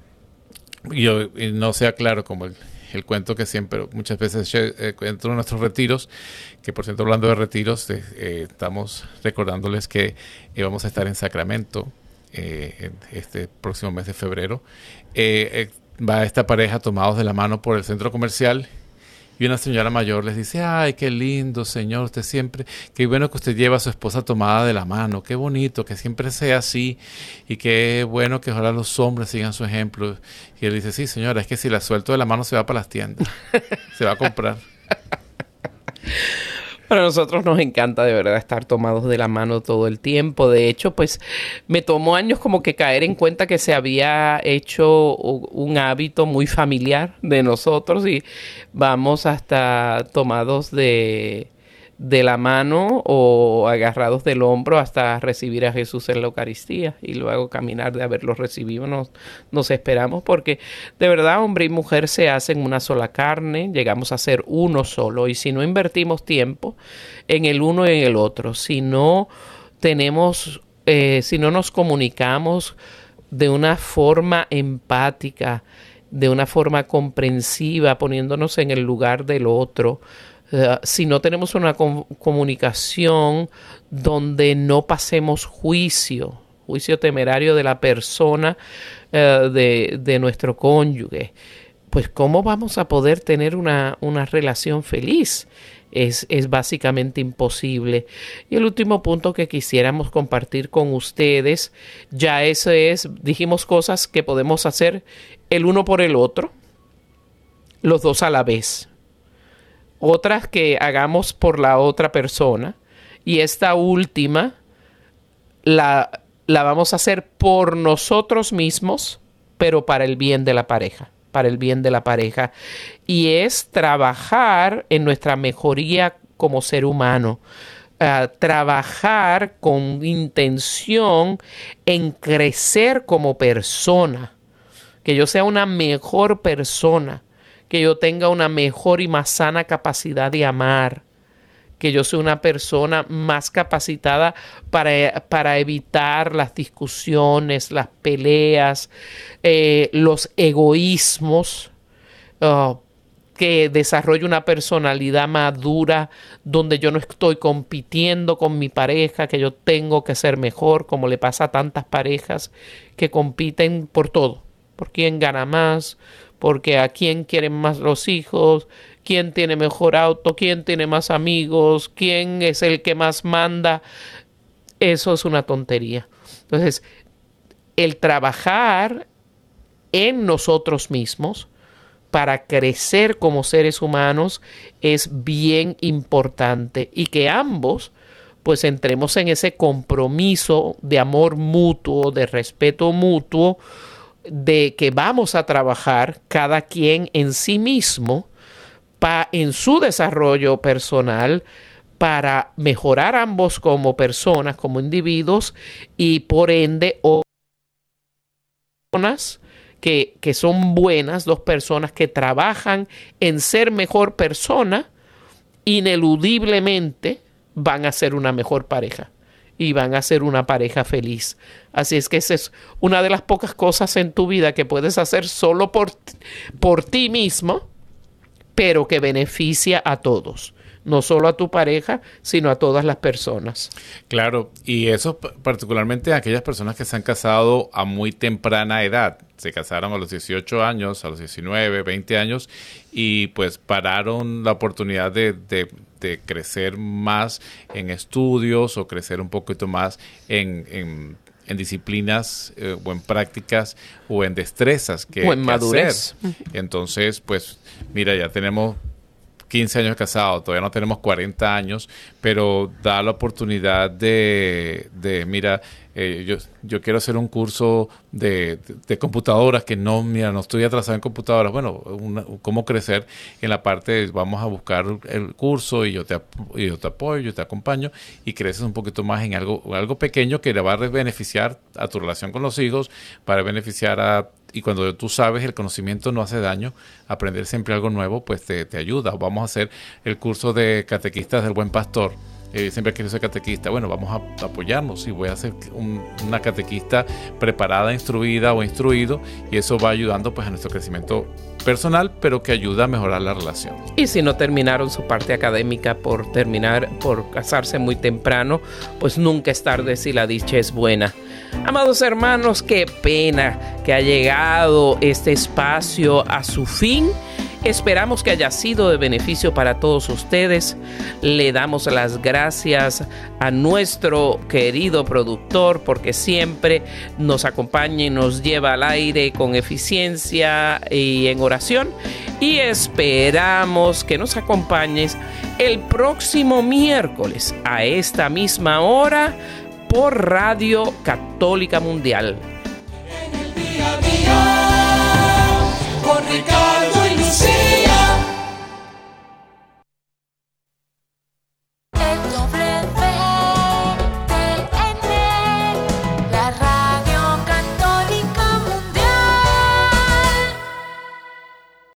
Speaker 4: yo no sea claro como el, el cuento que siempre, muchas veces eh, dentro de nuestros retiros, que por cierto hablando de retiros, eh, eh, estamos recordándoles que eh, vamos a estar en Sacramento en este próximo mes de febrero. va esta pareja tomados de la mano por el centro comercial y una señora mayor les dice, ay, qué lindo, señor, usted siempre, qué bueno que usted lleva a su esposa tomada de la mano, qué bonito, que siempre sea así, y qué bueno que ojalá los hombres sigan su ejemplo. Y él dice, sí, señora, es que si la suelto de la mano se va para las tiendas, se va a comprar.
Speaker 3: Para nosotros nos encanta de verdad estar tomados de la mano todo el tiempo. De hecho, pues me tomó años como que caer en cuenta que se había hecho un hábito muy familiar de nosotros y vamos hasta tomados de de la mano o agarrados del hombro hasta recibir a Jesús en la Eucaristía y luego caminar de haberlo recibido nos, nos esperamos porque de verdad hombre y mujer se hacen una sola carne, llegamos a ser uno solo y si no invertimos tiempo en el uno y en el otro, si no tenemos, eh, si no nos comunicamos de una forma empática, de una forma comprensiva, poniéndonos en el lugar del otro, Uh, si no tenemos una com comunicación donde no pasemos juicio, juicio temerario de la persona uh, de, de, nuestro cónyuge, pues ¿cómo vamos a poder tener una, una relación feliz? Es, es, básicamente imposible. Y el último punto que quisiéramos compartir con ustedes, ya eso es, dijimos cosas que podemos hacer el uno por el otro, los dos a la vez otras que hagamos por la otra persona y esta última la, la vamos a hacer por nosotros mismos, pero para el bien de la pareja para el bien de la pareja y es trabajar en nuestra mejoría como ser humano. Uh, trabajar con intención en crecer como persona, que yo sea una mejor persona, que yo tenga una mejor y más sana capacidad de amar, que yo sea una persona más capacitada para, para evitar las discusiones, las peleas, eh, los egoísmos, uh, que desarrolle una personalidad madura donde yo no estoy compitiendo con mi pareja, que yo tengo que ser mejor, como le pasa a tantas parejas que compiten por todo, por quién gana más, porque a quién quieren más los hijos, quién tiene mejor auto, quién tiene más amigos, quién es el que más manda. Eso es una tontería. Entonces, el trabajar en nosotros mismos para crecer como seres humanos es bien importante y que ambos pues entremos en ese compromiso de amor mutuo, de respeto mutuo, de que vamos a trabajar cada quien en sí mismo pa, en su desarrollo personal para mejorar ambos como personas, como individuos y por ende personas que, que son buenas, dos personas que trabajan en ser mejor persona, ineludiblemente van a ser una mejor pareja y van a ser una pareja feliz. Así es que esa es una de las pocas cosas en tu vida que puedes hacer solo por, por ti mismo, pero que beneficia a todos. No solo a tu pareja, sino a todas las personas.
Speaker 4: Claro, y eso particularmente a aquellas personas que se han casado a muy temprana edad. Se casaron a los 18 años, a los 19, 20 años, y pues pararon la oportunidad de, de de crecer más en estudios o crecer un poquito más en, en, en disciplinas eh, o en prácticas o en destrezas que,
Speaker 3: o en madurez.
Speaker 4: Hacer. Entonces, pues mira, ya tenemos 15 años casados, todavía no tenemos 40 años, pero da la oportunidad de, de mira, eh, yo, yo quiero hacer un curso de, de, computadoras que no, mira, no estoy atrasado en computadoras. Bueno, una, cómo crecer en la parte de vamos a buscar el curso y yo te, y yo te apoyo, yo te acompaño y creces un poquito más en algo, algo pequeño que le va a beneficiar a tu relación con los hijos, para beneficiar a y cuando tú sabes el conocimiento no hace daño, aprender siempre algo nuevo pues te, te ayuda. Vamos a hacer el curso de catequistas del buen pastor eh, siempre quiero ser catequista. Bueno, vamos a apoyarnos y voy a ser una catequista preparada, instruida o instruido y eso va ayudando pues a nuestro crecimiento personal, pero que ayuda a mejorar la relación.
Speaker 3: Y si no terminaron su parte académica por terminar, por casarse muy temprano, pues nunca es tarde si la dicha es buena. Amados hermanos, qué pena que ha llegado este espacio a su fin. Esperamos que haya sido de beneficio para todos ustedes. Le damos las gracias a nuestro querido productor porque siempre nos acompaña y nos lleva al aire con eficiencia y en oración. Y esperamos que nos acompañes el próximo miércoles a esta misma hora por Radio Católica Mundial. En el día a día, con Ricardo. Jesus.